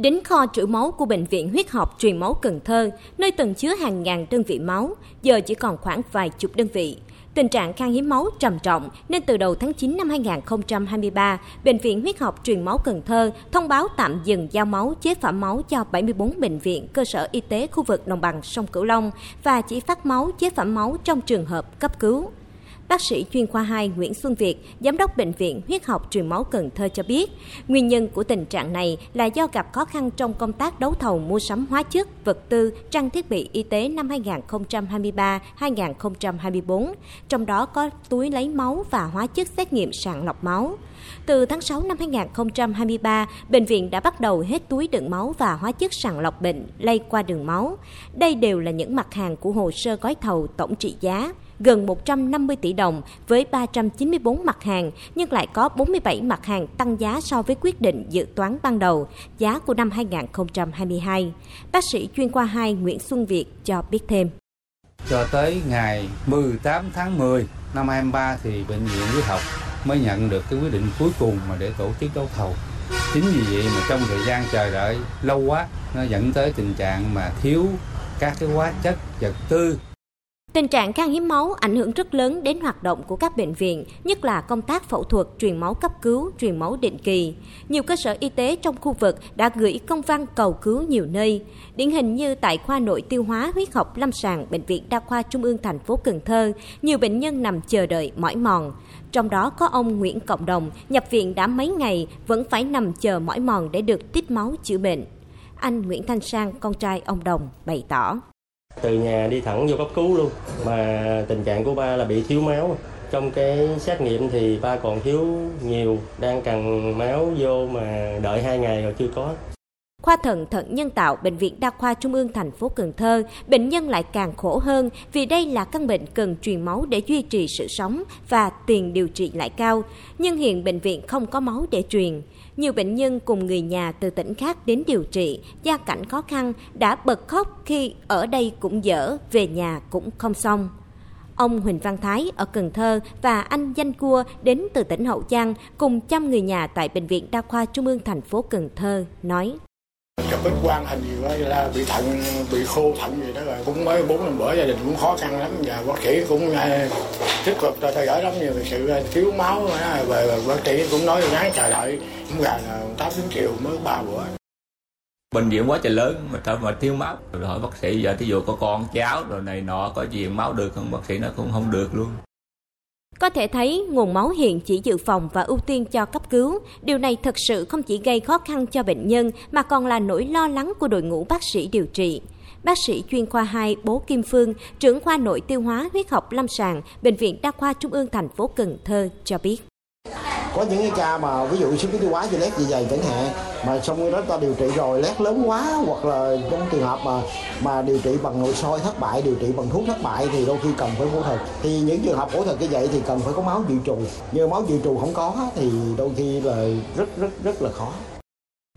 Đến kho trữ máu của Bệnh viện Huyết học Truyền máu Cần Thơ, nơi từng chứa hàng ngàn đơn vị máu, giờ chỉ còn khoảng vài chục đơn vị. Tình trạng khan hiếm máu trầm trọng nên từ đầu tháng 9 năm 2023, Bệnh viện Huyết học Truyền máu Cần Thơ thông báo tạm dừng giao máu chế phẩm máu cho 74 bệnh viện cơ sở y tế khu vực đồng bằng sông Cửu Long và chỉ phát máu chế phẩm máu trong trường hợp cấp cứu. Bác sĩ chuyên khoa 2 Nguyễn Xuân Việt, Giám đốc Bệnh viện Huyết học Truyền máu Cần Thơ cho biết, nguyên nhân của tình trạng này là do gặp khó khăn trong công tác đấu thầu mua sắm hóa chất, vật tư, trang thiết bị y tế năm 2023-2024, trong đó có túi lấy máu và hóa chất xét nghiệm sàng lọc máu. Từ tháng 6 năm 2023, bệnh viện đã bắt đầu hết túi đựng máu và hóa chất sàng lọc bệnh lây qua đường máu. Đây đều là những mặt hàng của hồ sơ gói thầu tổng trị giá gần 150 tỷ đồng với 394 mặt hàng, nhưng lại có 47 mặt hàng tăng giá so với quyết định dự toán ban đầu, giá của năm 2022. Bác sĩ chuyên khoa 2 Nguyễn Xuân Việt cho biết thêm. Cho tới ngày 18 tháng 10 năm 2023 thì Bệnh viện Huyết học mới nhận được cái quyết định cuối cùng mà để tổ chức đấu thầu. Chính vì vậy mà trong thời gian chờ đợi lâu quá, nó dẫn tới tình trạng mà thiếu các cái hóa chất vật tư Tình trạng khan hiếm máu ảnh hưởng rất lớn đến hoạt động của các bệnh viện, nhất là công tác phẫu thuật, truyền máu cấp cứu, truyền máu định kỳ. Nhiều cơ sở y tế trong khu vực đã gửi công văn cầu cứu nhiều nơi. Điển hình như tại khoa nội tiêu hóa huyết học lâm sàng Bệnh viện Đa khoa Trung ương thành phố Cần Thơ, nhiều bệnh nhân nằm chờ đợi mỏi mòn. Trong đó có ông Nguyễn Cộng Đồng, nhập viện đã mấy ngày vẫn phải nằm chờ mỏi mòn để được tiếp máu chữa bệnh. Anh Nguyễn Thanh Sang, con trai ông Đồng, bày tỏ từ nhà đi thẳng vô cấp cứu luôn. Mà tình trạng của ba là bị thiếu máu. Trong cái xét nghiệm thì ba còn thiếu nhiều, đang cần máu vô mà đợi hai ngày rồi chưa có. Khoa thận thận nhân tạo Bệnh viện Đa khoa Trung ương thành phố Cần Thơ, bệnh nhân lại càng khổ hơn vì đây là căn bệnh cần truyền máu để duy trì sự sống và tiền điều trị lại cao. Nhưng hiện bệnh viện không có máu để truyền. Nhiều bệnh nhân cùng người nhà từ tỉnh khác đến điều trị, gia cảnh khó khăn đã bật khóc khi ở đây cũng dở, về nhà cũng không xong. Ông Huỳnh Văn Thái ở Cần Thơ và anh Danh Cua đến từ tỉnh Hậu Giang cùng chăm người nhà tại Bệnh viện Đa khoa Trung ương thành phố Cần Thơ nói chụp ít quan hình gì đó là bị thận, bị khô thận gì đó rồi. Cũng mới bốn năm bữa gia đình cũng khó khăn lắm. Và bác sĩ cũng à, tích cực theo dõi lắm. Nhiều sự à, thiếu máu về bác sĩ cũng nói ngán chờ đợi. Cũng gần tám tiếng chiều mới ba bữa. Bệnh viện quá trời lớn mà thôi mà thiếu máu. Rồi hỏi bác sĩ, giờ thí dụ có con, cháu, rồi này nọ, có gì, máu được không? Bác sĩ nó cũng không được luôn có thể thấy nguồn máu hiện chỉ dự phòng và ưu tiên cho cấp cứu. Điều này thật sự không chỉ gây khó khăn cho bệnh nhân mà còn là nỗi lo lắng của đội ngũ bác sĩ điều trị. Bác sĩ chuyên khoa 2 Bố Kim Phương, trưởng khoa nội tiêu hóa huyết học lâm sàng, Bệnh viện Đa khoa Trung ương thành phố Cần Thơ cho biết có những cái ca mà ví dụ xuất huyết tiêu hóa gì lét gì dày chẳng hạn, mà xong cái đó ta điều trị rồi, lét lớn quá, hoặc là trong trường hợp mà mà điều trị bằng nội soi thất bại, điều trị bằng thuốc thất bại thì đôi khi cần phải phẫu thuật. Thì những trường hợp phẫu thuật như vậy thì cần phải có máu dự trù. Nhưng máu dự trù không có thì đôi khi là rất rất rất là khó.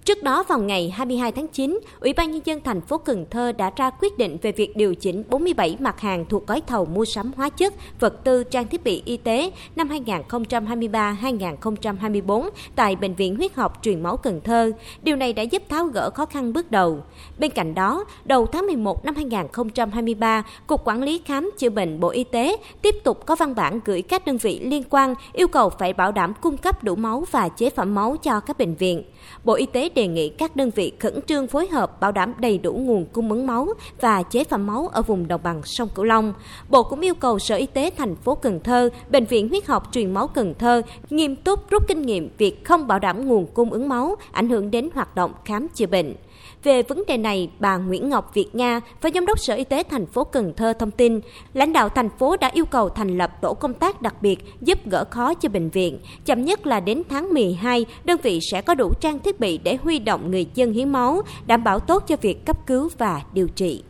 Trước đó vào ngày 22 tháng 9, Ủy ban nhân dân thành phố Cần Thơ đã ra quyết định về việc điều chỉnh 47 mặt hàng thuộc gói thầu mua sắm hóa chất, vật tư, trang thiết bị y tế năm 2023-2024 tại bệnh viện huyết học truyền máu Cần Thơ. Điều này đã giúp tháo gỡ khó khăn bước đầu. Bên cạnh đó, đầu tháng 11 năm 2023, Cục Quản lý khám chữa bệnh Bộ Y tế tiếp tục có văn bản gửi các đơn vị liên quan yêu cầu phải bảo đảm cung cấp đủ máu và chế phẩm máu cho các bệnh viện. Bộ Y tế đề nghị các đơn vị khẩn trương phối hợp bảo đảm đầy đủ nguồn cung ứng máu và chế phẩm máu ở vùng đồng bằng sông Cửu Long. Bộ cũng yêu cầu Sở Y tế thành phố Cần Thơ, Bệnh viện Huyết học Truyền máu Cần Thơ nghiêm túc rút kinh nghiệm việc không bảo đảm nguồn cung ứng máu ảnh hưởng đến hoạt động khám chữa bệnh. Về vấn đề này, bà Nguyễn Ngọc Việt Nga, Phó Giám đốc Sở Y tế thành phố Cần Thơ thông tin, lãnh đạo thành phố đã yêu cầu thành lập tổ công tác đặc biệt giúp gỡ khó cho bệnh viện. Chậm nhất là đến tháng 12, đơn vị sẽ có đủ trang thiết bị để huy động người dân hiến máu, đảm bảo tốt cho việc cấp cứu và điều trị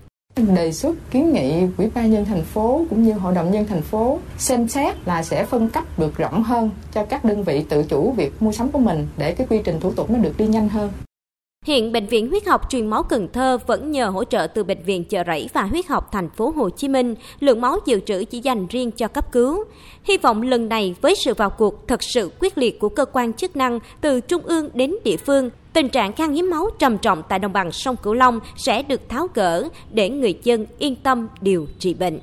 đề xuất kiến nghị ủy ban nhân thành phố cũng như hội đồng nhân thành phố xem xét là sẽ phân cấp được rộng hơn cho các đơn vị tự chủ việc mua sắm của mình để cái quy trình thủ tục nó được đi nhanh hơn Hiện Bệnh viện Huyết học truyền máu Cần Thơ vẫn nhờ hỗ trợ từ Bệnh viện Chợ Rẫy và Huyết học thành phố Hồ Chí Minh, lượng máu dự trữ chỉ dành riêng cho cấp cứu. Hy vọng lần này với sự vào cuộc thật sự quyết liệt của cơ quan chức năng từ trung ương đến địa phương, tình trạng khan hiếm máu trầm trọng tại đồng bằng sông Cửu Long sẽ được tháo gỡ để người dân yên tâm điều trị bệnh.